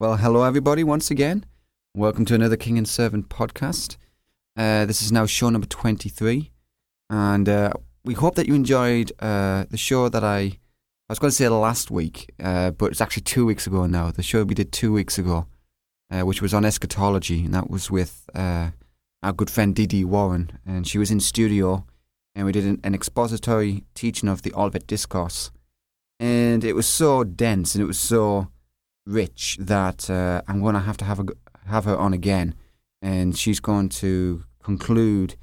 Well, hello, everybody, once again. Welcome to another King and Servant podcast. Uh, this is now show number 23. And uh, we hope that you enjoyed uh, the show that I, I was going to say last week, uh, but it's actually two weeks ago now. The show we did two weeks ago, uh, which was on eschatology, and that was with uh, our good friend Dee Dee Warren. And she was in studio, and we did an, an expository teaching of the Olivet Discourse. And it was so dense and it was so rich that uh, I'm going to have to have, a, have her on again. And she's going to conclude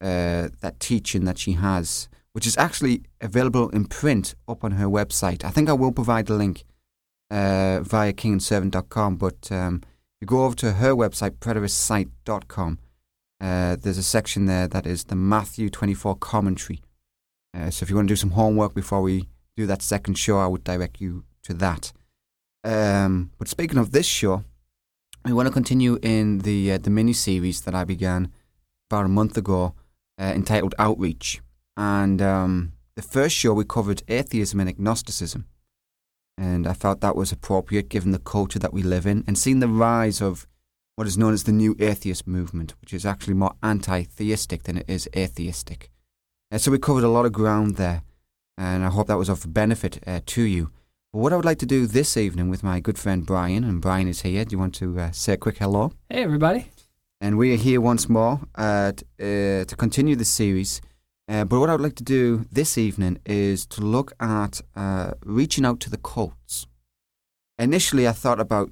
uh, that teaching that she has, which is actually available in print up on her website. I think I will provide the link uh, via kingandservant.com, but um, you go over to her website, preteristsite.com, uh, there's a section there that is the Matthew 24 commentary. Uh, so if you want to do some homework before we do that second show, I would direct you to that. Um, but speaking of this show, we want to continue in the uh, the mini series that I began about a month ago, uh, entitled Outreach. And um, the first show we covered atheism and agnosticism, and I felt that was appropriate given the culture that we live in, and seeing the rise of what is known as the new atheist movement, which is actually more anti-theistic than it is atheistic. Uh, so we covered a lot of ground there, and I hope that was of benefit uh, to you. But what I would like to do this evening with my good friend Brian, and Brian is here. Do you want to uh, say a quick hello? Hey, everybody. And we are here once more uh, t- uh, to continue the series. Uh, but what I would like to do this evening is to look at uh, reaching out to the cults. Initially, I thought about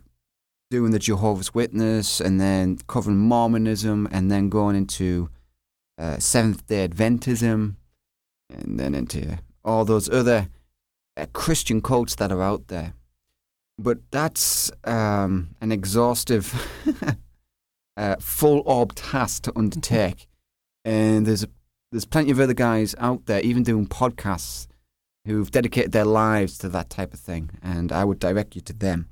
doing the Jehovah's Witness and then covering Mormonism and then going into uh, Seventh day Adventism and then into all those other uh, Christian cults that are out there. But that's um, an exhaustive, uh, full orb task to undertake. And there's, there's plenty of other guys out there, even doing podcasts, who've dedicated their lives to that type of thing. And I would direct you to them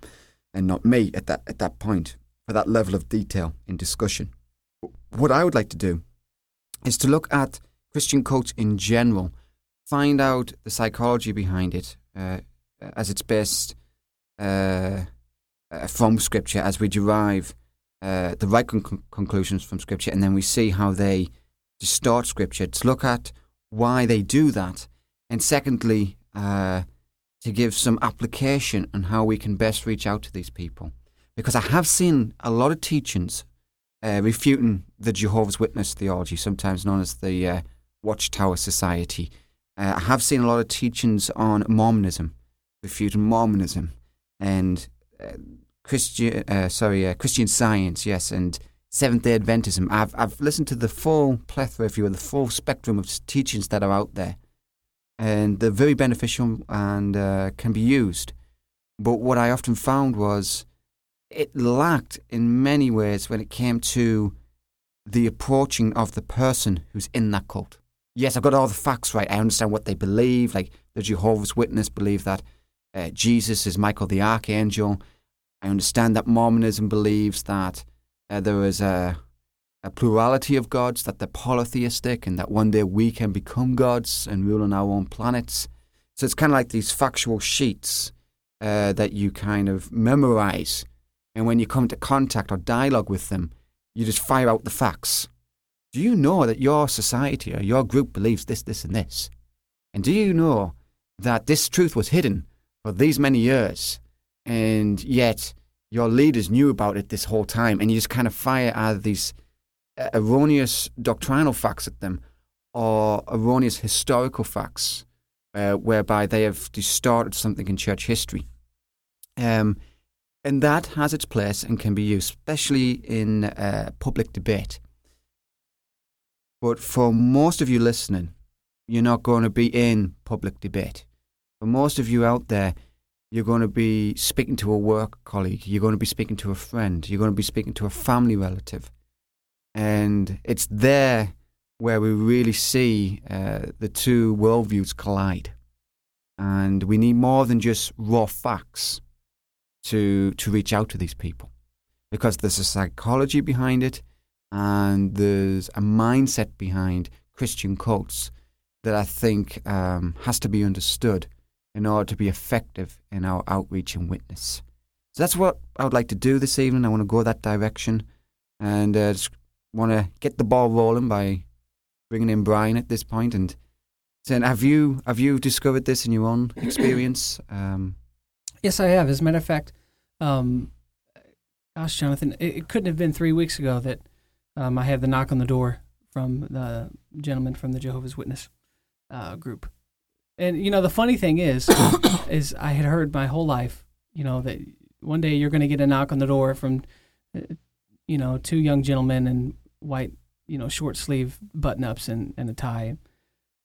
and not me at that, at that point for that level of detail in discussion. What I would like to do is to look at Christian cults in general, find out the psychology behind it uh, as it's based uh, uh, from Scripture, as we derive uh, the right con- conclusions from Scripture, and then we see how they distort Scripture. To look at why they do that, and secondly, uh, to give some application on how we can best reach out to these people. Because I have seen a lot of teachings uh, refuting the Jehovah's Witness theology, sometimes known as the uh, Watchtower Society. Uh, I have seen a lot of teachings on Mormonism, refuting Mormonism, and uh, Christian, uh, sorry, uh, Christian Science, yes, and Seventh Day Adventism. I've I've listened to the full plethora, if you will, the full spectrum of teachings that are out there, and they're very beneficial and uh, can be used. But what I often found was it lacked in many ways when it came to the approaching of the person who's in that cult. Yes, I've got all the facts right. I understand what they believe. Like the Jehovah's Witness believe that uh, Jesus is Michael the Archangel. I understand that Mormonism believes that uh, there is a, a plurality of gods, that they're polytheistic, and that one day we can become gods and rule on our own planets. So it's kind of like these factual sheets uh, that you kind of memorize. And when you come into contact or dialogue with them, you just fire out the facts. Do you know that your society or your group believes this, this, and this? And do you know that this truth was hidden for these many years, and yet your leaders knew about it this whole time, and you just kind of fire either these uh, erroneous doctrinal facts at them or erroneous historical facts, uh, whereby they have distorted something in church history. Um, and that has its place and can be used, especially in uh, public debate. But for most of you listening, you're not going to be in public debate. For most of you out there, you're going to be speaking to a work colleague, you're going to be speaking to a friend, you're going to be speaking to a family relative. And it's there where we really see uh, the two worldviews collide. And we need more than just raw facts to, to reach out to these people because there's a psychology behind it and there's a mindset behind Christian cults that I think um, has to be understood in order to be effective in our outreach and witness. So that's what I would like to do this evening. I want to go that direction, and uh, just want to get the ball rolling by bringing in Brian at this point and saying, "Have you have you discovered this in your own experience?" Um, Yes, I have. As a matter of fact, um, gosh, Jonathan, it, it couldn't have been three weeks ago that um, I had the knock on the door from the gentleman from the Jehovah's Witness uh, group. And you know, the funny thing is, is I had heard my whole life, you know, that one day you're going to get a knock on the door from, uh, you know, two young gentlemen in white, you know, short sleeve button ups and, and a tie.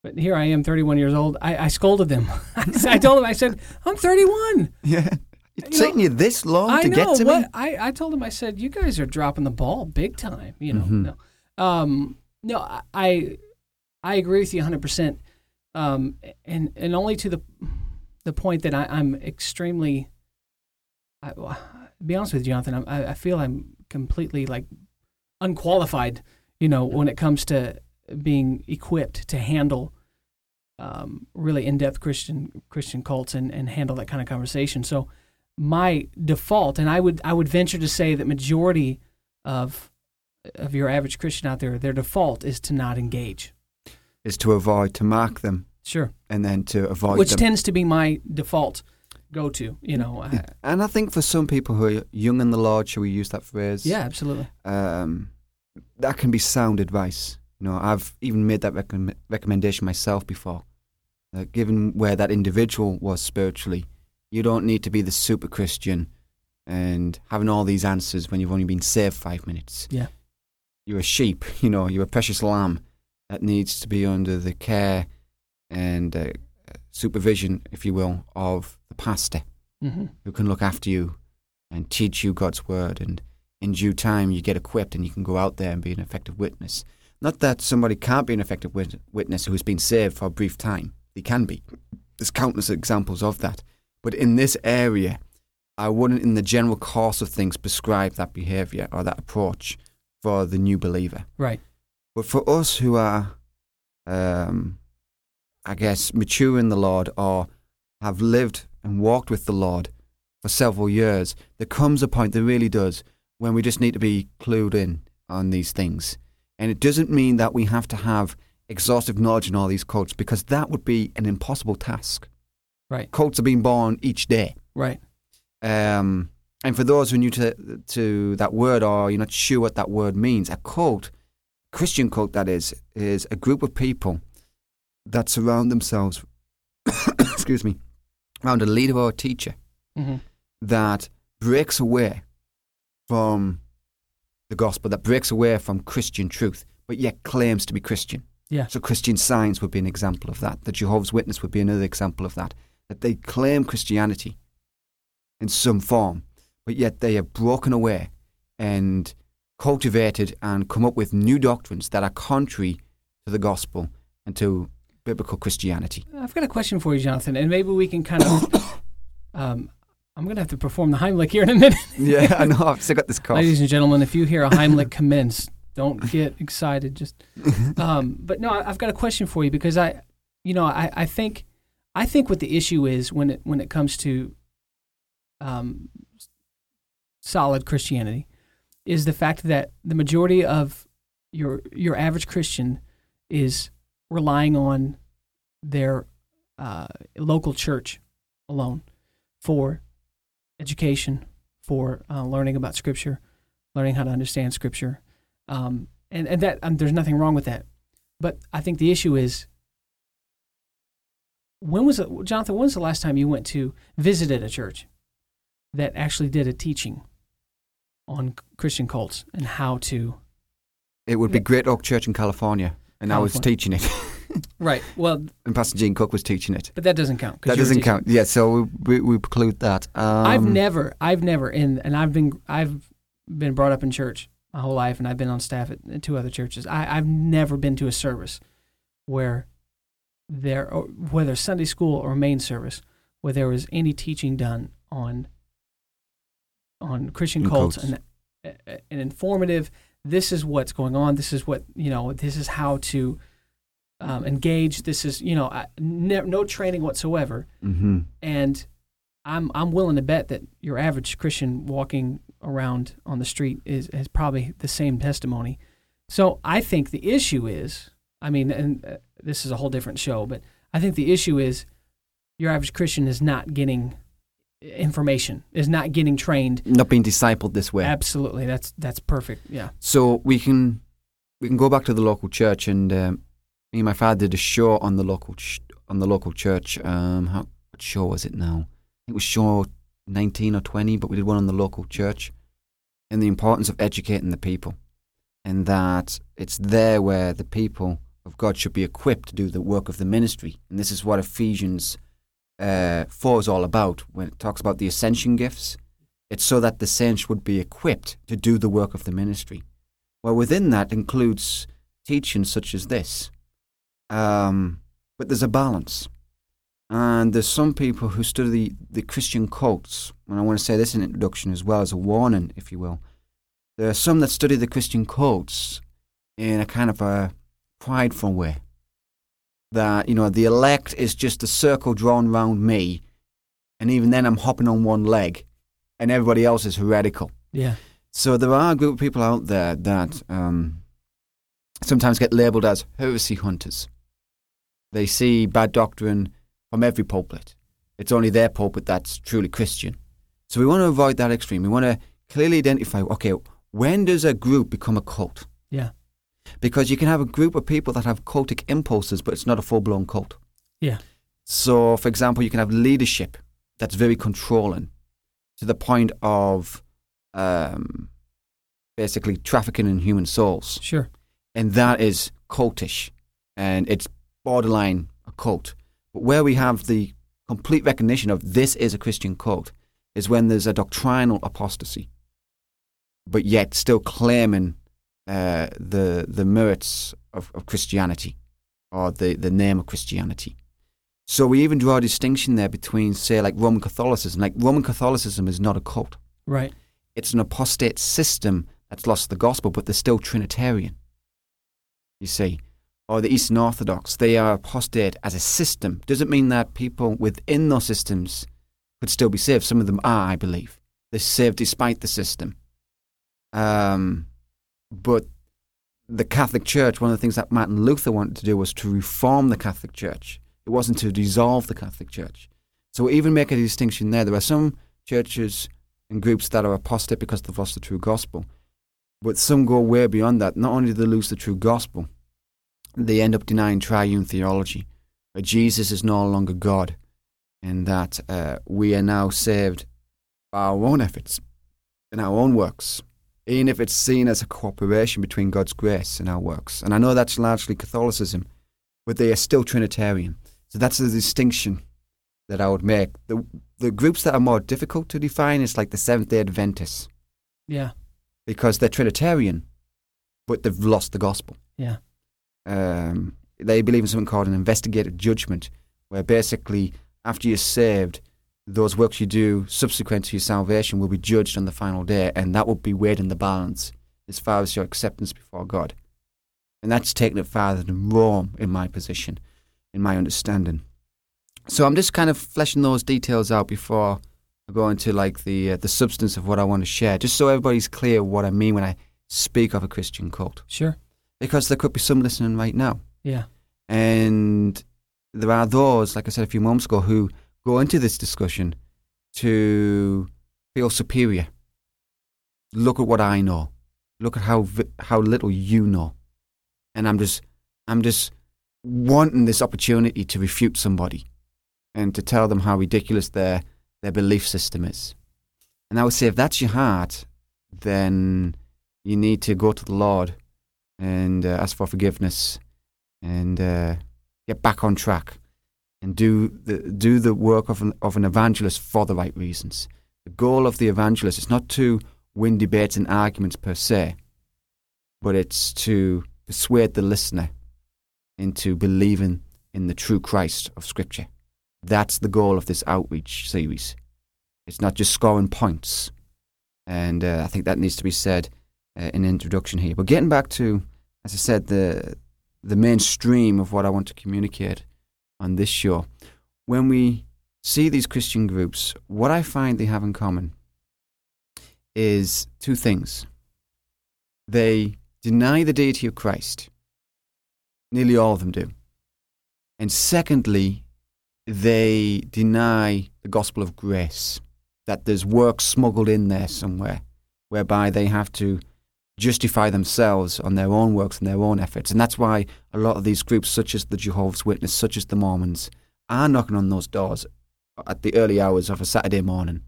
But here I am, 31 years old. I, I scolded them. I told them, I said, I'm 31. yeah, it's You know, taken you this long I to know. get to what me. I, I told him, I said, you guys are dropping the ball big time. You know, Mhm. no, um, no, I- I, agree with you 100. percent um, and and only to the the point that I, I'm extremely. I, to be honest with you, Jonathan, I'm, I, I feel I'm completely like unqualified. You know, when it comes to being equipped to handle um, really in-depth Christian Christian cults and, and handle that kind of conversation. So my default, and I would I would venture to say that majority of of your average Christian out there, their default is to not engage. Is to avoid to mark them Sure, and then to avoid which them. tends to be my default go-to. You know, I, and I think for some people who are young in the Lord, shall we use that phrase? yeah, absolutely. um, that can be sound advice. You know, I've even made that recomm recommendation myself before. Uh, given where that individual was spiritually, you don't need to be the super Christian and having all these answers when you've only been saved five minutes. Yeah. You're a sheep, you know, you're a precious lamb that needs to be under the care and uh, supervision, if you will, of the pastor hmm who can look after you and teach you God's word. And in due time, you get equipped and you can go out there and be an effective witness. Not that somebody can't be an effective wit- witness who has been saved for a brief time. They can be. There's countless examples of that. But in this area, I wouldn't, in the general course of things, prescribe that behavior or that approach for the new believer. Right. But for us who are, um, I guess, mature in the Lord or have lived and walked with the Lord for several years, there comes a point, there really does, when we just need to be clued in on these things. And it doesn't mean that we have to have exhaustive knowledge in all these cults because that would be an impossible task. Right. Cults are being born each day. Right. Um, and for those who are new to, to that word or you're not sure what that word means, a cult, Christian cult that is, is a group of people that surround themselves, excuse me, around a leader or a teacher hmm that breaks away from the gospel, that breaks away from Christian truth, but yet claims to be Christian. Yeah. So Christian Science would be an example of that. The Jehovah's Witness would be another example of that. That they claim Christianity in some form, but yet they have broken away and cultivated and come up with new doctrines that are contrary to the gospel and to biblical Christianity. I've got a question for you, Jonathan, and maybe we can kind of. um, I'm going to have to perform the Heimlich here in a minute. yeah, I know. I've still got this cough. Ladies and gentlemen, if you hear a Heimlich commence, don't get excited. Just, um, but no, I've got a question for you because I, you know, I, I think, I think what the issue is when it when it comes to, um, solid Christianity, is the fact that the majority of your your average Christian is relying on their uh, local church alone for education, for uh, learning about Scripture, learning how to understand Scripture, um, and and that um, there's nothing wrong with that. But I think the issue is when was it, Jonathan? When was the last time you went to visited a church that actually did a teaching on Christian cults and how to? It would be Great Oak Church in California, and I was teaching it, Right. Well, and Pastor Gene Cook was teaching it. but that doesn't count. That doesn't count. Yeah, so we, we, we preclude that. Um, I've never, I've never, and and I've been, I've been brought up in church my whole life, and I've been on staff at, at two other churches. I, I've never been to a service where there, whether Sunday school or main service, where there was any teaching done on on Christian cults cults. and uh, an informative. This is what's going on. This is what you know. This is how to um, engage. This is you know, I, ne- no training whatsoever hmm and I'm I'm willing to bet that your average Christian walking around on the street is is probably the same testimony. So I think the issue is, I mean, and uh, this is a whole different show, but I think the issue is your average Christian is not getting information, is not getting trained. Not being discipled this way. Absolutely, that's that's perfect. Yeah. So we can we can go back to the local church, and um, me and my father did a show on the local ch- on the local church. Um, how, what show was it now? It was show nineteen or twenty, but we did one on the local church, and the importance of educating the people, and that it's there where the people of God should be equipped to do the work of the ministry, and this is what Ephesians uh, 4 is all about when it talks about the ascension gifts. It's so that the saints would be equipped to do the work of the ministry. Well, within that includes teaching such as this. Um, but there's a balance. And there's some people who study the, the Christian cults, and I want to say this in introduction as well as a warning, if you will. There are some that study the Christian cults in a kind of a prideful way that you know the elect is just a circle drawn round me, and even then I'm hopping on one leg, and everybody else is heretical. Yeah. So there are a group of people out there that um, sometimes get labelled as heresy hunters. They see bad doctrine from every pulpit. It's only their pulpit that's truly Christian. So we want to avoid that extreme. We want to clearly identify okay, when does a group become a cult? Yeah. Because you can have a group of people that have cultic impulses, but it's not a full blown cult. Yeah. So, for example, you can have leadership that's very controlling to the point of um, basically trafficking in human souls. Sure. And that is cultish and it's borderline a cult. But where we have the complete recognition of this is a Christian cult is when there's a doctrinal apostasy, but yet still claiming uh, the the merits of, of Christianity or the, the name of Christianity. So we even draw a distinction there between, say, like Roman Catholicism. Like Roman Catholicism is not a cult. Right. It's an apostate system that's lost the gospel, but they're still Trinitarian. You see, or the Eastern Orthodox, they are apostate as a system. Doesn't mean that people within those systems could still be saved. Some of them are, I believe. They're saved despite the system. Um, but the Catholic Church, one of the things that Martin Luther wanted to do was to reform the Catholic Church. It wasn't to dissolve the Catholic Church. So we even make a distinction there. There are some churches and groups that are apostate because they've lost the true gospel. But some go way beyond that. Not only do they lose the true gospel, they end up denying triune theology, where Jesus is no longer God, and that uh, we are now saved by our own efforts and our own works even if it's seen as a cooperation between God's grace and our works. And I know that's largely Catholicism, but they are still Trinitarian. So that's the distinction that I would make. The the groups that are more difficult to define is like the Seventh Day Adventists. Yeah. Because they're Trinitarian, but they've lost the gospel. Yeah. Um, they believe in something called an investigative judgment, where basically after you're saved, those works you do subsequent to your salvation will be judged on the final day, and that will be weighed in the balance as far as your acceptance before God. And that's taken it farther than Rome in my position, in my understanding. So I'm just kind of fleshing those details out before I go into like the uh, the substance of what I want to share, just so everybody's clear what I mean when I speak of a Christian cult. Sure. Because there could be some listening right now, Yeah. and there are those, like I said a few moments ago, who go into this discussion to feel superior. Look at what I know. Look at how how little you know, and I'm just I'm just wanting this opportunity to refute somebody, and to tell them how ridiculous their their belief system is. And I would say if that's your heart, then you need to go to the Lord and uh, ask for forgiveness and uh, get back on track and do the do the work of an of an evangelist for the right reasons. The goal of the evangelist is not to win debates and arguments per se, but it's to persuade the listener into believing in the true Christ of Scripture. That's the goal of this outreach series. It's not just scoring points, and uh, I think that needs to be said uh, in introduction here. But getting back to, as I said, the the mainstream of what I want to communicate on this show. When we see these Christian groups, what I find they have in common is two things. They deny the deity of Christ. Nearly all of them do. And secondly, they deny the gospel of grace, that there's work smuggled in there somewhere, whereby they have to justify themselves on their own works and their own efforts. And that's why a lot of these groups, such as the Jehovah's Witness, such as the Mormons, are knocking on those doors at the early hours of a Saturday morning,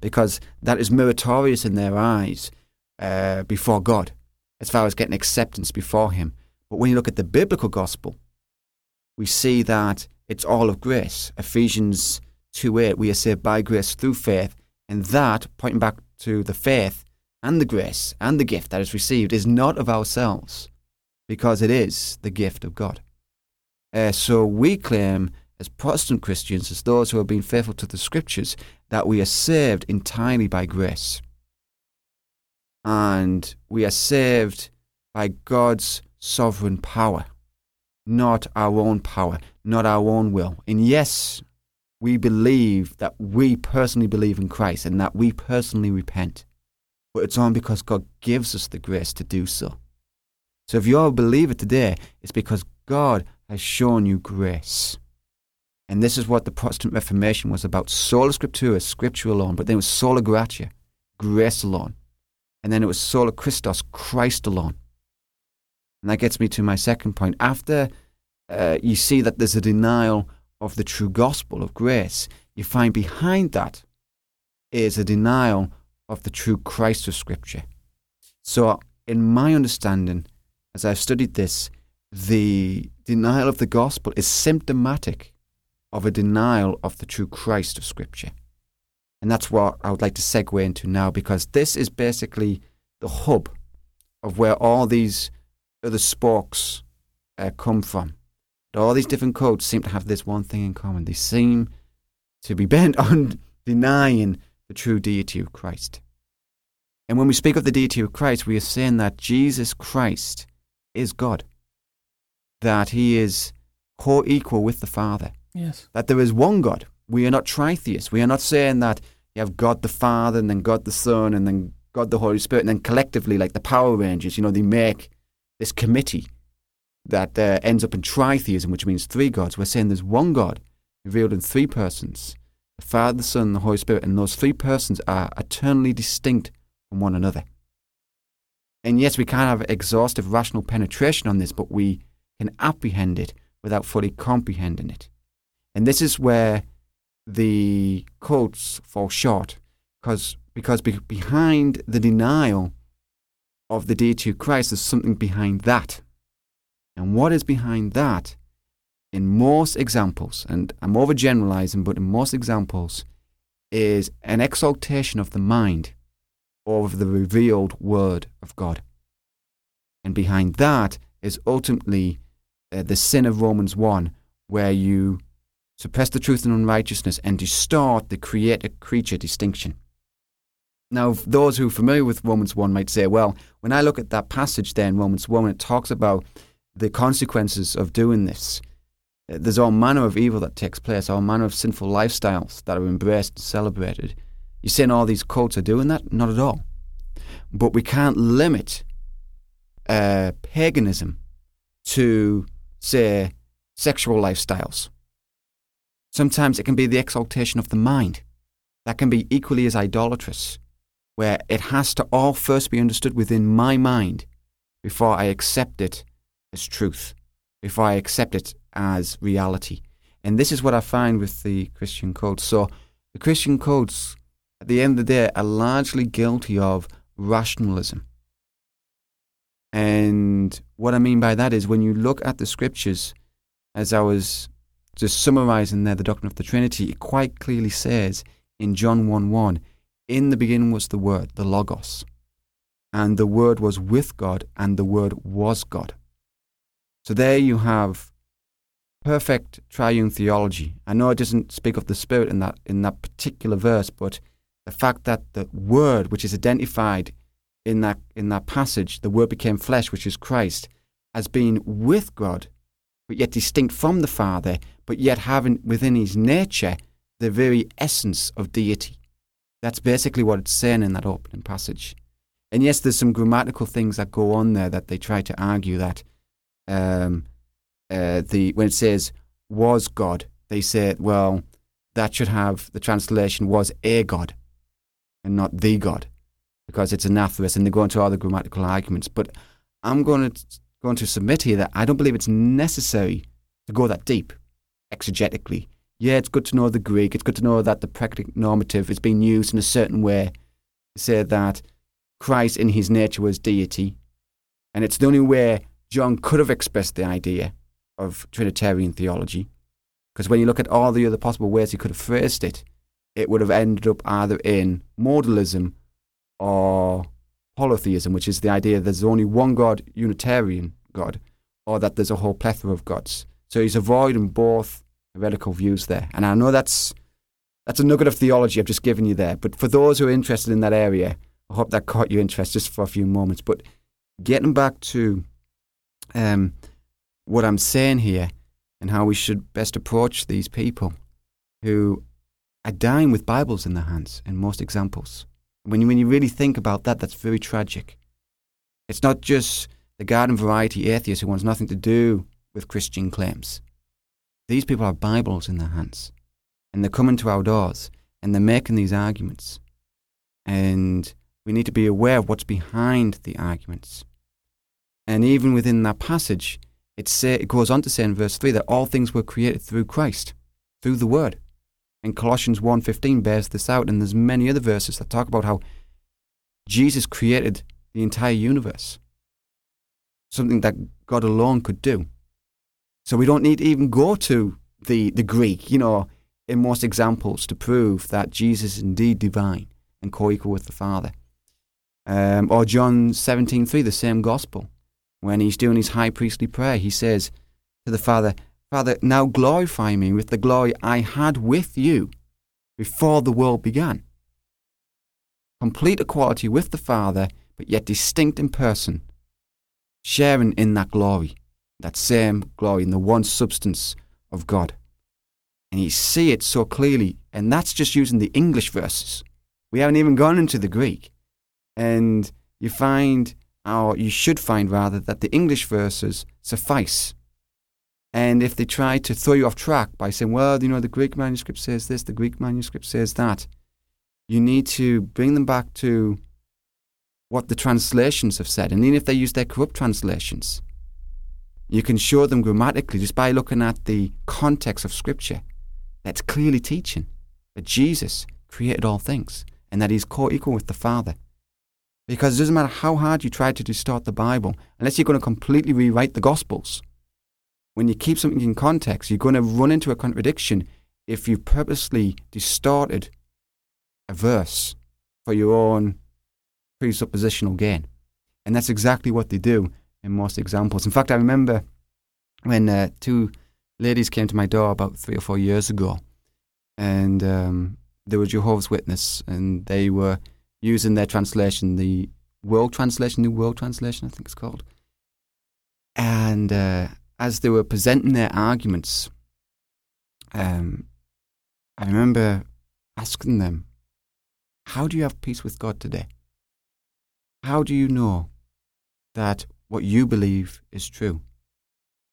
because that is meritorious in their eyes uh, before God, as far as getting acceptance before Him. But when you look at the biblical gospel, we see that it's all of grace. Ephesians 2 8, we are saved by grace through faith, and that, pointing back to the faith and the grace and the gift that is received, is not of ourselves, because it is the gift of God. Uh, so we claim, as Protestant Christians, as those who have been faithful to the Scriptures, that we are saved entirely by grace. And we are saved by God's sovereign power, not our own power, not our own will. And yes, we believe that we personally believe in Christ and that we personally repent. But it's only because God gives us the grace to do so. So if you're a believer today, it's because God has shown you grace. And this is what the Protestant Reformation was about sola scriptura, scripture alone, but then it was sola gratia, grace alone. And then it was sola Christus, Christ alone. And that gets me to my second point. After uh, you see that there's a denial of the true gospel of grace, you find behind that is a denial of the true Christ of Scripture. So, in my understanding, as I've studied this, the denial of the gospel is symptomatic of a denial of the true Christ of Scripture. And that's what I would like to segue into now because this is basically the hub of where all these other spokes uh, come from. But all these different cults seem to have this one thing in common. They seem to be bent on denying the true deity of Christ. And when we speak of the deity of Christ, we are saying that Jesus Christ is God, that he is co equal with the Father. Yes. That there is one God. We are not tritheists. We are not saying that you have God the Father and then God the Son and then God the Holy Spirit and then collectively, like the Power Rangers, you know, they make this committee that uh, ends up in tritheism, which means three gods. We're saying there's one God revealed in three persons Father, the Son, and the Holy Spirit, and those three persons are eternally distinct from one another. And yes, we can't have exhaustive rational penetration on this, but we can apprehend it without fully comprehending it. And this is where the cults fall short, because because be- behind the denial of the deity of Christ, there's something behind that. And what is behind that? In most examples, and I'm overgeneralizing, but in most examples, is an exaltation of the mind over the revealed Word of God. And behind that is ultimately uh, the sin of Romans 1, where you suppress the truth and unrighteousness and distort the creator creature distinction. Now, those who are familiar with Romans 1 might say, well, when I look at that passage there in Romans 1, it talks about the consequences of doing this. There's all manner of evil that takes place, all manner of sinful lifestyles that are embraced and celebrated. You're saying all these cults are doing that? Not at all. But we can't limit uh, paganism to, say, sexual lifestyles. Sometimes it can be the exaltation of the mind. That can be equally as idolatrous, where it has to all first be understood within my mind before I accept it as truth, before I accept it as reality. And this is what I find with the Christian cults. So the Christian cults, at the end of the day, are largely guilty of rationalism. And what I mean by that is when you look at the scriptures, as I was just summarizing there the doctrine of the Trinity, it quite clearly says in John 1 1, in the beginning was the Word, the Logos, and the Word was with God, and the Word was God. So there you have perfect triune theology. I know it doesn't speak of the Spirit in that in that particular verse, but the fact that the Word, which is identified in that in that passage, the Word became flesh, which is Christ, as being with God, but yet distinct from the Father, but yet having within his nature the very essence of deity. That's basically what it's saying in that opening passage. And yes, there's some grammatical things that go on there that they try to argue that um, uh, the when it says was God, they say, well, that should have the translation was a God and not the God because it's anarthrous, and they go into all the grammatical arguments. But I'm going to going to submit here that I don't believe it's necessary to go that deep exegetically. Yeah, it's good to know the Greek. It's good to know that the predicative nominative is being used in a certain way to say that Christ in his nature was deity. And it's the only way John could have expressed the idea of Trinitarian theology. Because when you look at all the other possible ways he could have phrased it, it would have ended up either in modalism or polytheism, which is the idea that there's only one God, Unitarian God, or that there's a whole plethora of gods. So he's avoiding both heretical views there. And I know that's that's a nugget of theology I've just given you there. But for those who are interested in that area, I hope that caught your interest just for a few moments. But getting back to um, what I'm saying here and how we should best approach these people who are dying with Bibles in their hands in most examples. When you, when you really think about that, that's very tragic. It's not just the garden variety atheist who wants nothing to do with Christian claims. These people have Bibles in their hands and they're coming to our doors and they're making these arguments. And we need to be aware of what's behind the arguments. And even within that passage, it, say, it goes on to say in verse 3 that all things were created through Christ, through the Word. And Colossians 1.15 bears this out, and there's many other verses that talk about how Jesus created the entire universe, something that God alone could do. So we don't need to even go to the, the Greek, you know, in most examples to prove that Jesus is indeed divine and co-equal with the Father. Um, or John 17.3, the same gospel, when he's doing his high priestly prayer, he says to the Father, Father, now glorify me with the glory I had with you before the world began. Complete equality with the Father, but yet distinct in person, sharing in that glory, that same glory, in the one substance of God. And you see it so clearly, and that's just using the English verses. We haven't even gone into the Greek. And you find, or you should find rather, that the English verses suffice. And if they try to throw you off track by saying, well, you know, the Greek manuscript says this, the Greek manuscript says that, you need to bring them back to what the translations have said. And even if they use their corrupt translations, you can show them grammatically just by looking at the context of Scripture that's clearly teaching that Jesus created all things and that he's co equal with the Father. Because it doesn't matter how hard you try to distort the Bible, unless you're going to completely rewrite the Gospels. When you keep something in context, you're going to run into a contradiction if you purposely distorted a verse for your own presuppositional gain. And that's exactly what they do in most examples. In fact, I remember when uh, two ladies came to my door about three or four years ago, and um, they were Jehovah's Witness, and they were using their translation, the World Translation, New World Translation, I think it's called. And uh, as they were presenting their arguments, um, I remember asking them, How do you have peace with God today? How do you know that what you believe is true?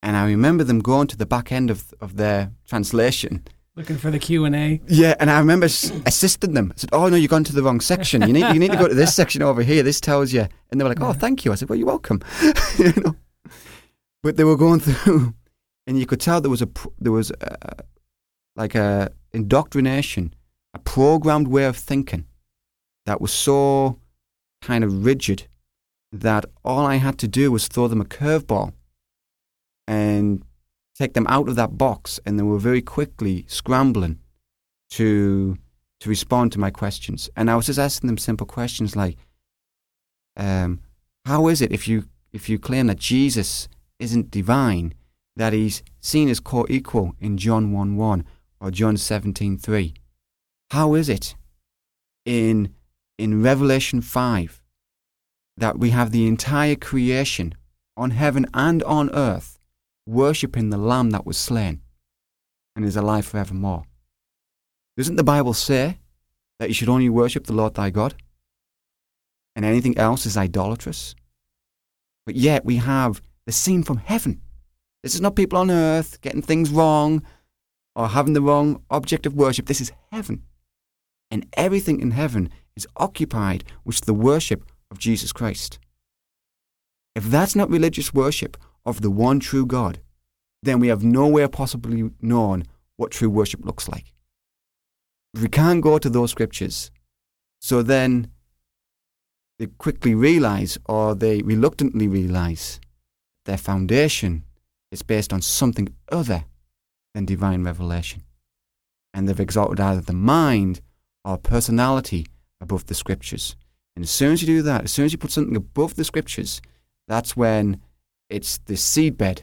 And I remember them going to the back end of, of their translation Looking for the Q and A. yeah, and I remember assisting them. I said, "Oh no, you've gone to the wrong section. You need you need to go to this section over here. This tells you." And they were like, "Oh, thank you." I said, "Well, you're welcome." you know, but they were going through, and you could tell there was a there was a, like a indoctrination, a programmed way of thinking that was so kind of rigid that all I had to do was throw them a curveball and take them out of that box, and they were very quickly scrambling to to respond to my questions. And I was just asking them simple questions like, um, "How is it if you if you claim that Jesus isn't divine, that he's seen as co-equal in John one one or John seventeen three? How is it in in Revelation five that we have the entire creation on heaven and on earth?" Worshipping the Lamb that was slain and is alive forevermore. Doesn't the Bible say that you should only worship the Lord thy God? And anything else is idolatrous? But yet we have the scene from heaven. This is not people on earth getting things wrong or having the wrong object of worship. This is heaven. And everything in heaven is occupied with the worship of Jesus Christ. If that's not religious worship of the one true God, then we have nowhere possibly known what true worship looks like. We can't go to those scriptures, so then they quickly realize or they reluctantly realize their foundation is based on something other than divine revelation. And they've exalted either the mind or personality above the scriptures. And as soon as you do that, as soon as you put something above the scriptures, that's when it's the seedbed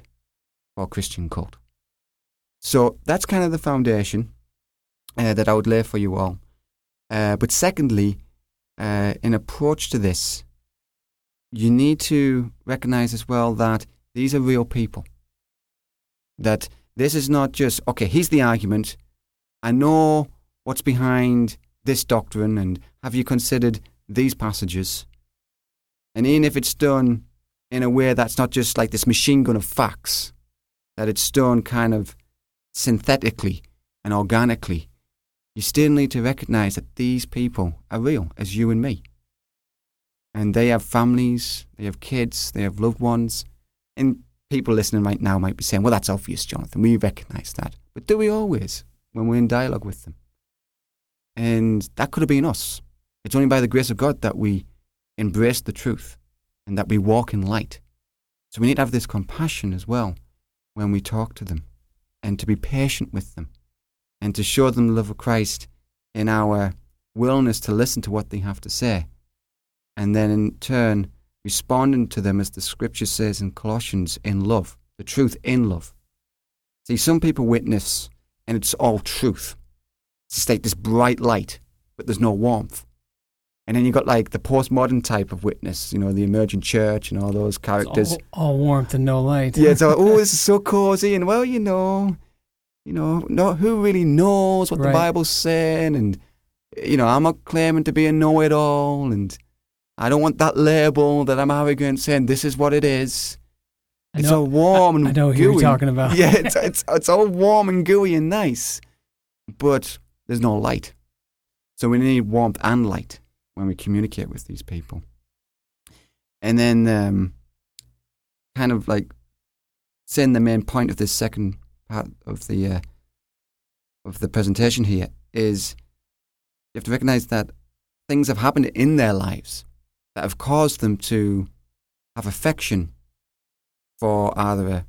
for Christian cult. So that's kind of the foundation uh, that I would lay for you all. Uh, but secondly, uh, in approach to this, you need to recognize as well that these are real people. That this is not just, okay, here's the argument. I know what's behind this doctrine, and have you considered these passages? And even if it's done in a way that's not just like this machine gun of facts, that it's done kind of synthetically and organically, you still need to recognize that these people are real as you and me. And they have families, they have kids, they have loved ones. And people listening right now might be saying, well, that's obvious, Jonathan. We recognize that. But do we always when we're in dialogue with them? And that could have been us. It's only by the grace of God that we embrace the truth and that we walk in light. So we need to have this compassion as well when we talk to them and to be patient with them and to show them the love of Christ in our willingness to listen to what they have to say. And then in turn, responding to them as the scripture says in Colossians, in love, the truth in love. See, some people witness and it's all truth. It's like this bright light, but there's no warmth. And then you got like the postmodern type of witness, you know, the emergent church and all those characters. All, all, warmth and no light. Yeah, it's oh, this is so cozy, and well, you know, you know, no, who really knows what right. the Bible's saying, and you know, I'm not claiming to be a know-it-all, and I don't want that label that I'm arrogant saying this is what it is. I it's know, all warm and I know who you're talking about. yeah, it's, it's it's all warm and gooey and nice, but there's no light. So we need warmth and light when we communicate with these people. And then, um, kind of like saying the main point of this second part of the uh, of the presentation here is you have to recognize that things have happened in their lives that have caused them to have affection for either a,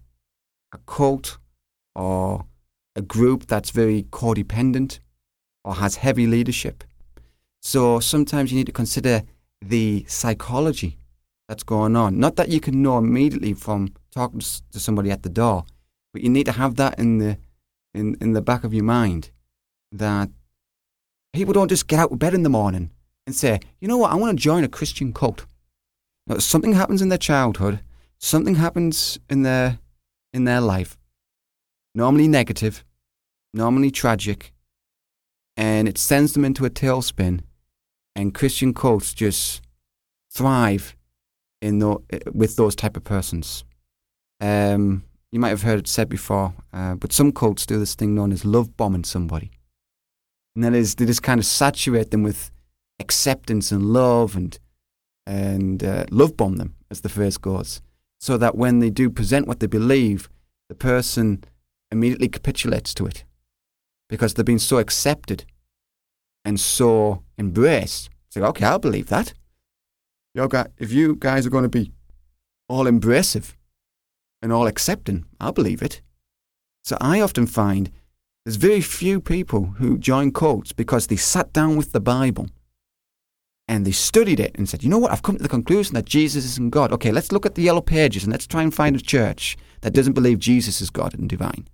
a cult or a group that's very codependent or has heavy leadership. So sometimes you need to consider the psychology that's going on. Not that you can know immediately from talking to somebody at the door, but you need to have that in the in, in the back of your mind that people don't just get out of bed in the morning and say, you know what, I want to join a Christian cult. Now, something happens in their childhood, something happens in their in their life, normally negative, normally tragic, and it sends them into a tailspin and Christian cults just thrive in the, with those type of persons. Um, you might have heard it said before, uh, but some cults do this thing known as love bombing somebody, and that is they just kind of saturate them with acceptance and love and and uh, love bomb them, as the phrase goes, so that when they do present what they believe, the person immediately capitulates to it because they've been so accepted and so embraced. It's like, okay, I'll believe that. Yo, if you guys are going to be all embracive and all accepting, I'll believe it. So I often find there's very few people who join cults because they sat down with the Bible and they studied it and said, you know what, I've come to the conclusion that Jesus isn't God. Okay, let's look at the yellow pages and let's try and find a church that doesn't believe Jesus is God and divine.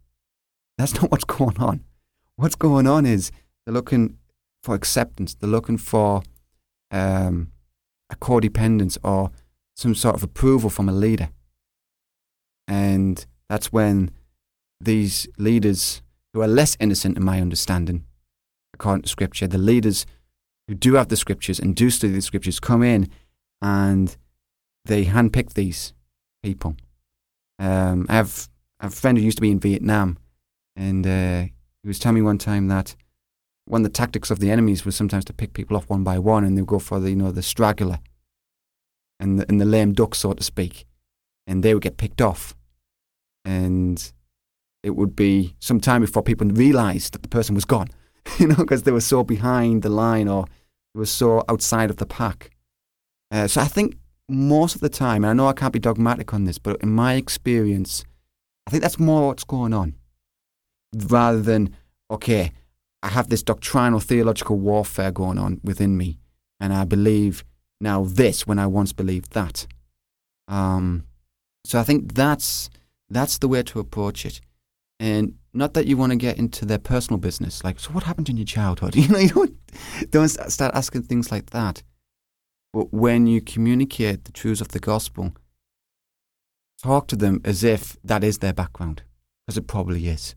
That's not what's going on. What's going on is they're looking for acceptance. They're looking for um, a codependence or some sort of approval from a leader. And that's when these leaders, who are less innocent in my understanding, according to Scripture. The leaders who do have the Scriptures and do study the Scriptures come in and they handpick these people. Um, I, have, a friend who used to be in Vietnam, and uh, he was telling me one time that of the tactics of the enemies was sometimes to pick people off one by one, and they would go for the you know the straggler and the, and the lame duck, so to speak, and they would get picked off, and it would be some time before people realised that the person was gone, you know, because they were so behind the line or they were so outside of the pack. Uh, so I think most of the time, and I know I can't be dogmatic on this, but in my experience, I think that's more what's going on, rather than okay, I have this doctrinal theological warfare going on within me, and I believe now this when I once believed that. Um, so I think that's that's the way to approach it, and not that you want to get into their personal business. Like, so what happened in your childhood? You know, you don't don't start asking things like that. But when you communicate the truths of the gospel, talk to them as if that is their background, because it probably is.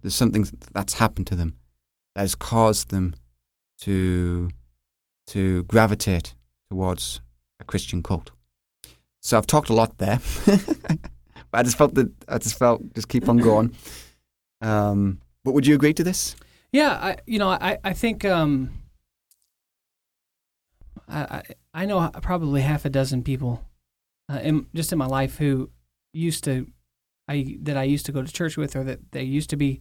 There's something that's happened to them that has caused them to to gravitate towards a Christian cult. So I've talked a lot there, but I just felt that I just felt just keep on going. Um, but would you agree to this? Yeah, I you know I I think um, I I know probably half a dozen people, uh, in, just in my life who used to I that I used to go to church with, or that they used to be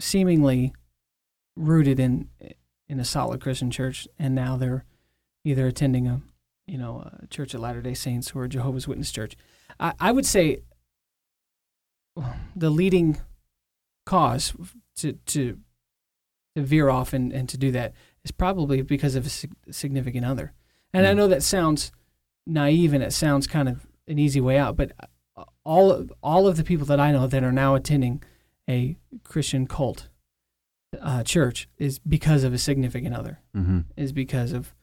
seemingly rooted in in a solid Christian church, and now they're either attending a you know a church of Latter Day Saints or a Jehovah's Witness church. I, I would say the leading cause to to to veer off and, and to do that is probably because of a significant other. And mm. I know that sounds naive and it sounds kind of an easy way out, but all all of the people that I know that are now attending a Christian cult uh, church is because of a significant other. Mm-hmm. Is because of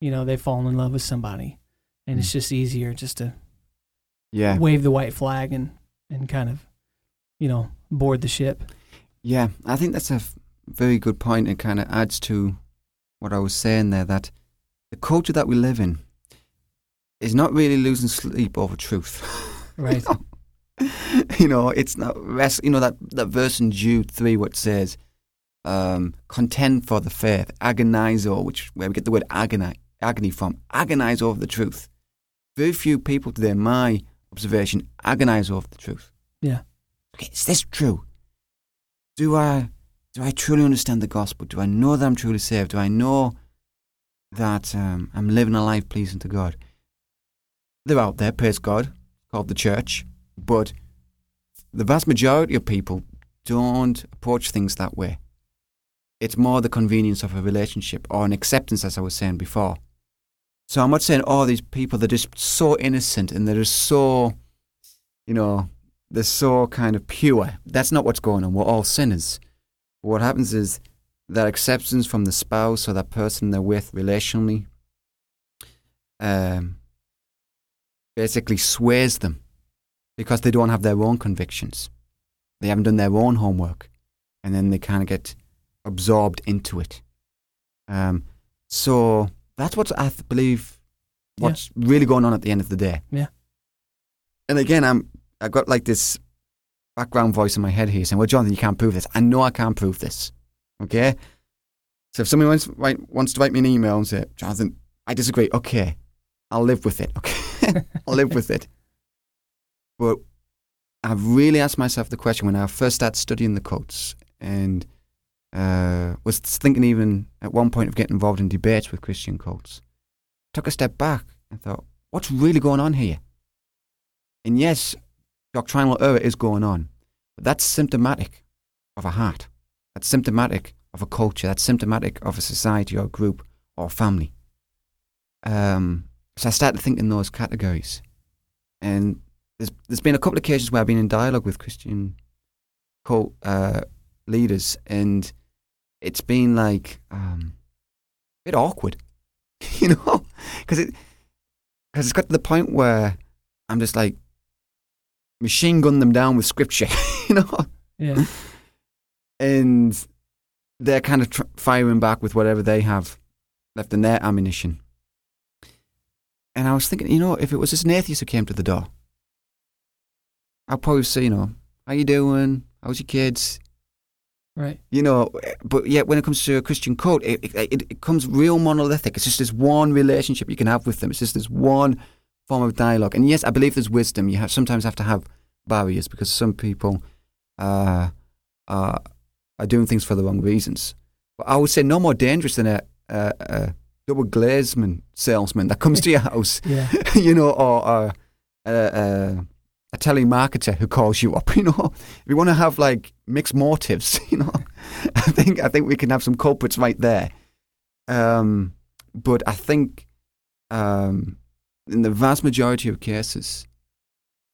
you know they've fallen in love with somebody, and mm it's just easier just to yeah wave the white flag and and kind of you know board the ship. Yeah, I think that's a f- very good and kind of adds to what I was saying there that the culture that we live in is not really losing sleep over truth. Right. you, know? you know, it's not rest. You know that that verse in Jude three, what says, um, contend for the faith, agonize over, which where we get the word agony, agony from, agonize over the truth. Very few people today, my observation, agonize over the truth. Yeah. Okay, is this true? Do I do I truly understand the gospel? Do I know that I'm truly saved? Do I know that um, I'm living a life pleasing to God? They're out there, praise God, called the church, but the vast majority of people don't approach things that way. It's more the convenience of a relationship or an acceptance, as I was saying before. So I'm not saying all oh, these people they're just so innocent and they're just so, you know, they're so kind of pure. That's not what's going on. We're all sinners. What happens is that acceptance from the spouse or that person they're with relationally um, basically sways them because they don't have their own convictions. They haven't done their own homework. And then they kind of get absorbed into it. Um, so that's what I believe what's yeah. really going on at the end of the day. Yeah. And again, I'm I got like this background voice in my head here saying, "Well, Jonathan, you can't prove this. I know I can't prove this. Okay. So if somebody wants, write, wants to write me an email and say, Jonathan, I disagree. Okay, I'll live with it. Okay, I'll live with it. But I've really asked myself the question when I first started studying the cults and uh, was thinking even at one point of getting involved in debates with Christian cults. Took a step back and thought, what's really going on here? And yes, doctrinal error is going on, but that's symptomatic of a heart. That's symptomatic of a culture. That's symptomatic of a society or a group or a family. Um, so I started thinking those categories. And there's, there's been a couple of occasions where I've been in dialogue with Christian cult uh, leaders, and it's been like um, a bit awkward, you know, because it because it's got to the point where I'm just like machine gun them down with scripture, you know. Yeah. And they're kind of tr- firing back with whatever they have left in their ammunition. And I was thinking, you know, if it was just an atheist who came to the door, I'd probably say, you know, how you doing? How's your kids? Right. You know, but yet when it comes to a Christian cult, it, it, it comes real monolithic. It's just this one relationship you can have with them. It's just this one form of dialogue. And yes, I believe there's wisdom. You have sometimes have to have barriers because some people uh, are, are doing things for the wrong reasons. But I would say no more dangerous than a, a, a double glazeman salesman that comes to your house, Yeah. you know, or, or a, a, a telemarketer who calls you up. You know, if you want to have like mixed motives, you know, I think I think we can have some culprits right there. Um, but I think um, in the vast majority of cases,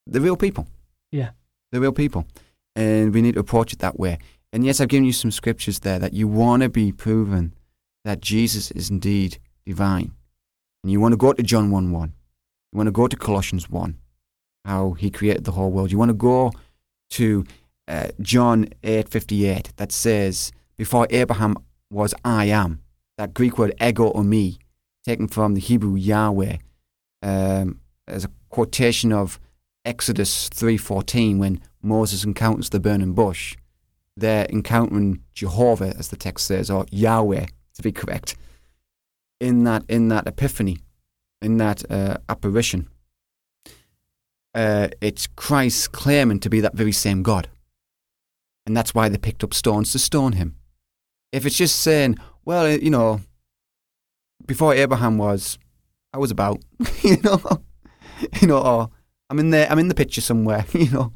they're real people. Yeah. They're real people. And we need to approach it that way. And yes, I've given you some scriptures there that you want to be proven that Jesus is indeed divine. And you want to go to John 1 1. You want to go to Colossians 1, how he created the whole world. You want to go to uh, John eight fifty eight that says, Before Abraham was I am. That Greek word ego eimi, taken from the Hebrew Yahweh, um, as a quotation of Exodus 3.14 when Moses encounters the burning bush. They're encountering Jehovah, as the text says, or Yahweh, to be correct, in that, in that epiphany, in that uh, apparition. Uh, it's Christ claiming to be that very same God. And that's why they picked up stones to stone him. If it's just saying, well, uh, you know, before Abraham was, I was about, you know, you know, or I'm in there, I'm in the picture somewhere, you know,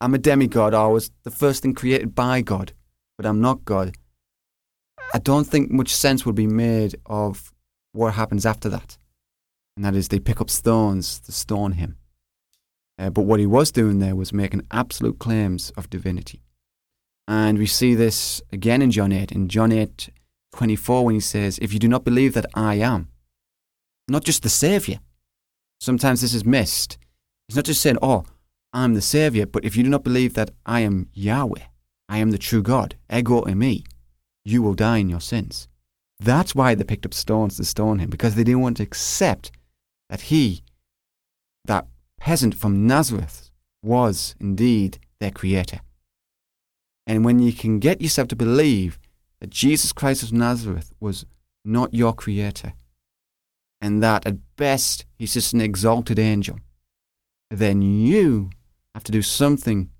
I'm a demigod, I was the first thing created by God, but I'm not God. I don't think much sense would be made of what happens after that. And that is, they pick up stones to stone him. Uh, but what he was doing there was making absolute claims of divinity. And we see this again in John 8, in John 8 24, when he says, If you do not believe that I am, not just the Saviour, sometimes this is missed. He's not just saying, Oh, I'm the Saviour, but if you do not believe that I am Yahweh, I am the true God, ego eimi, you will die in your sins. That's why they picked up stones to stone him, because they didn't want to accept that he, that peasant from Nazareth, was indeed their creator. And when you can get yourself to believe that Jesus Christ of Nazareth was not your creator, and that at best he's just an exalted angel, then you have to do something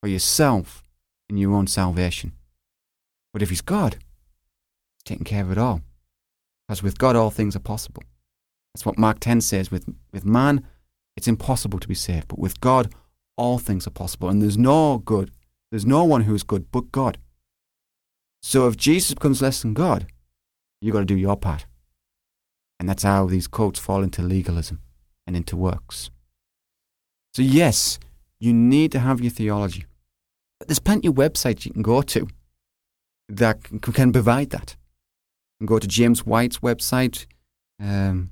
for yourself in your own salvation. But if he's God, he's taking care of it all. Because with God, all things are possible. That's what Mark 10 says. With, with man, it's impossible to be saved. But with God, all things are possible. And there's no good, there's no one who is good but God. So if Jesus becomes less than God, you've got to do your part. And that's how these cults fall into legalism and into works. So, yes, you need to have your theology. But there's plenty of websites you can go to that can, can provide that. You can go to James White's website. Um,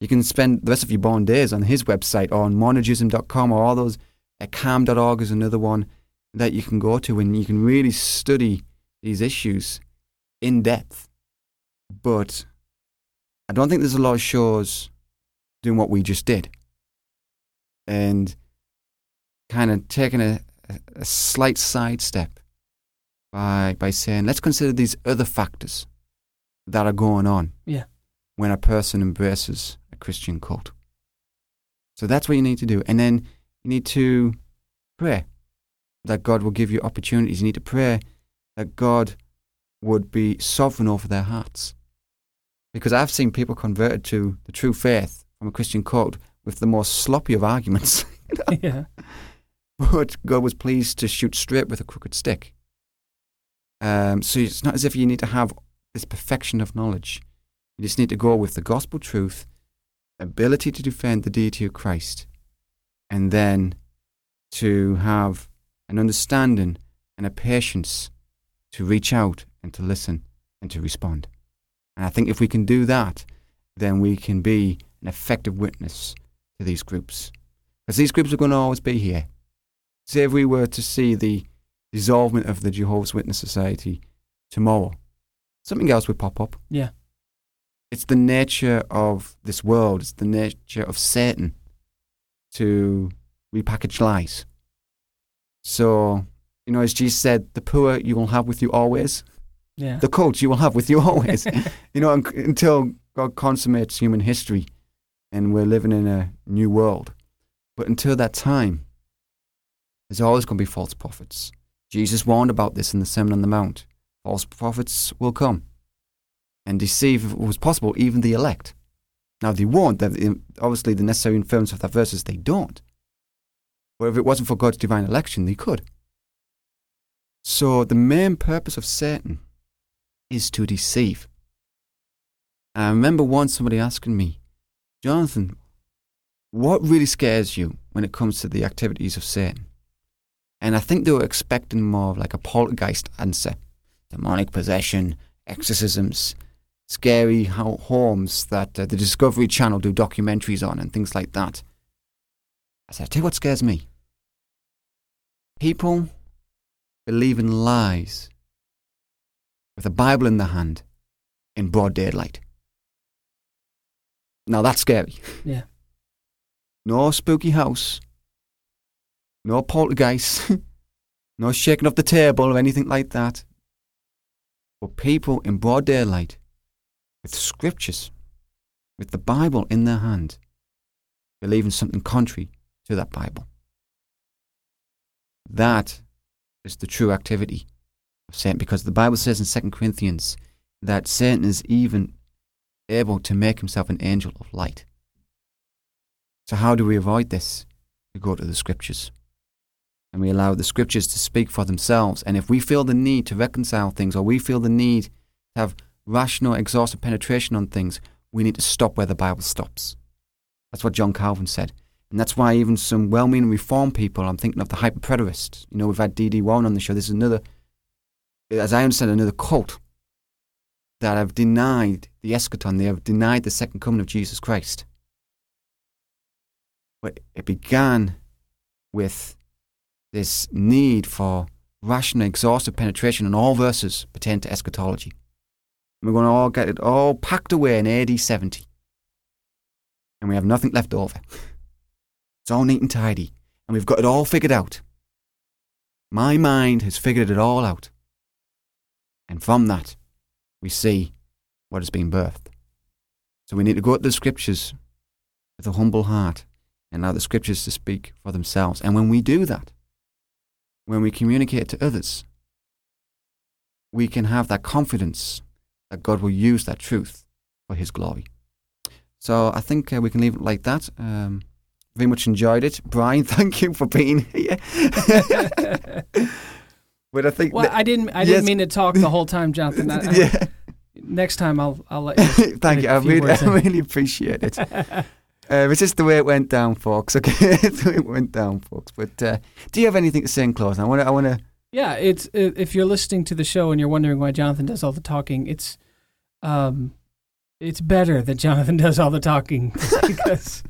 you can spend the rest of your born days on his website or on monergism.com or all those. Uh, carm.org is another one that you can go to and you can really study these issues in depth. But I don't think there's a lot of shows doing what we just did and kind of taking a, a slight sidestep by by saying let's consider these other factors that are going on Yeah. when a person embraces Christian cult. So that's what you need to do, and then you need to pray that God will give you opportunities. You need to pray that God would be sovereign over their hearts, because I've seen people converted to the true faith from a Christian cult with the most sloppy of arguments. yeah. but God was pleased to shoot straight with a crooked stick. Um, so it's not as if you need to have this perfection of knowledge. You just need to go with the gospel truth, ability to defend the deity of Christ, and then to have an understanding and a patience to reach out and to listen and to respond. And I think if we can do that, then we can be an effective witness to these groups. Because these groups are going to always be here. Say if we were to see the dissolvement of the Jehovah's Witness Society tomorrow, something else would pop up. Yeah. It's the nature of this world, it's the nature of Satan to repackage lies. So, you know, as Jesus said, the poor you will have with you always, Yeah. the cults you will have with you always. you know, un- until God consummates human history and we're living in a new world. But until that time, there's always going to be false prophets. Jesus warned about this in the Sermon on the Mount. False prophets will come and deceive, if it was possible, even the elect. Now, they won't. Obviously, the necessary inference of that verse is they don't. But if it wasn't for God's divine election, they could. So, the main purpose of Satan is to deceive. I remember once somebody asking me, Jonathan, what really scares you when it comes to the activities of Satan? And I think they were expecting more of like a poltergeist answer demonic possession, exorcisms, scary ho- homes that uh, the Discovery Channel do documentaries on, and things like that. I said, I tell you what scares me. People believe in lies with a Bible in their hand in broad daylight. Now that's scary. Yeah. No spooky house, no poltergeist, no shaking of the table or anything like that. But people in broad daylight with the scriptures, with the Bible in their hand, believing something contrary to that Bible. That is the true activity of Satan because the Bible says in 2 Corinthians that Satan is even able to make himself an angel of light. So, how do we avoid this? We go to the scriptures and we allow the scriptures to speak for themselves. And if we feel the need to reconcile things or we feel the need to have rational, exhaustive penetration on things, we need to stop where the Bible stops. That's what John Calvin said. And that's why even some well meaning reform people, I'm thinking of the hyperpreterists. You know, we've had Dee Dee Warren on the show. This is another, as I understand, another cult that have denied the eschaton. They have denied the second coming of Jesus Christ. But it began with this need for rational, exhaustive penetration on all verses pertaining to eschatology. We're going to all get it all packed away in AD 70. And we have nothing left over. It's all neat and tidy. And we've got it all figured out. My mind has figured it all out. And from that, we see what has been birthed. So we need to go to the scriptures with a humble heart and allow the scriptures to speak for themselves. And when we do that, when we communicate to others, we can have that confidence that God will use that truth for His glory. So I think uh, we can leave it like that. Um, very much enjoyed it. Brian, thank you for being here. but I think Well, I didn't. I Yes. didn't mean to talk the whole time, Jonathan. I, I- yeah. Next time, I'll I'll let you. Thank you. I really, I really appreciate it. Uh, it's just the way it went down, folks. Okay, it's the way it went down, folks. But uh, do you have anything to say in closing? I want to. I want to. Yeah, it's if you're listening to the show and you're wondering why Jonathan does all the talking, it's um, it's better that Jonathan does all the talking because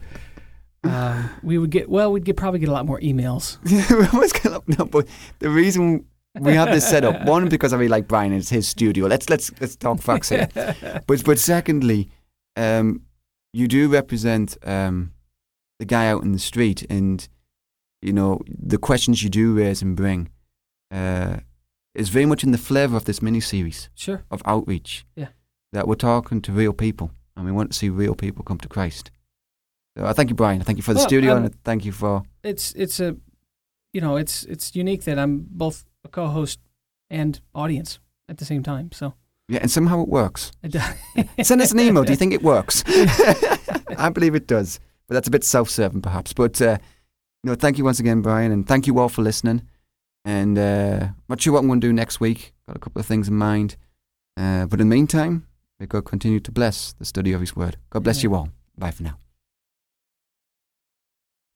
um, we would get well, we'd get probably get a lot more emails. we always get up. No, but the reason we have this set up, one because I really like Brian. It's his studio. Let's let's let's talk facts here. But but secondly, um, you do represent um, the guy out in the street, and you know the questions you do raise and bring uh, is very much in the flavour of this mini series Sure. of outreach. Yeah. that we're talking to real people, and we want to see real people come to Christ. So I thank you, Brian. I thank you for the Well, studio, um, and I thank you for It's it's a you know it's it's unique that I'm both a co-host and audience at the same time. So yeah, and somehow it works. it does- Send us an email. Do you think it works? I believe it does, but that's a bit self-serving, perhaps. But uh, no, thank you once again, Brian, and thank you all for listening. And uh, not sure what I'm going to do next week. Got a couple of things in mind, uh, but in the meantime, may God continue to bless the study of His Word. God bless Amen. you all. Bye for now.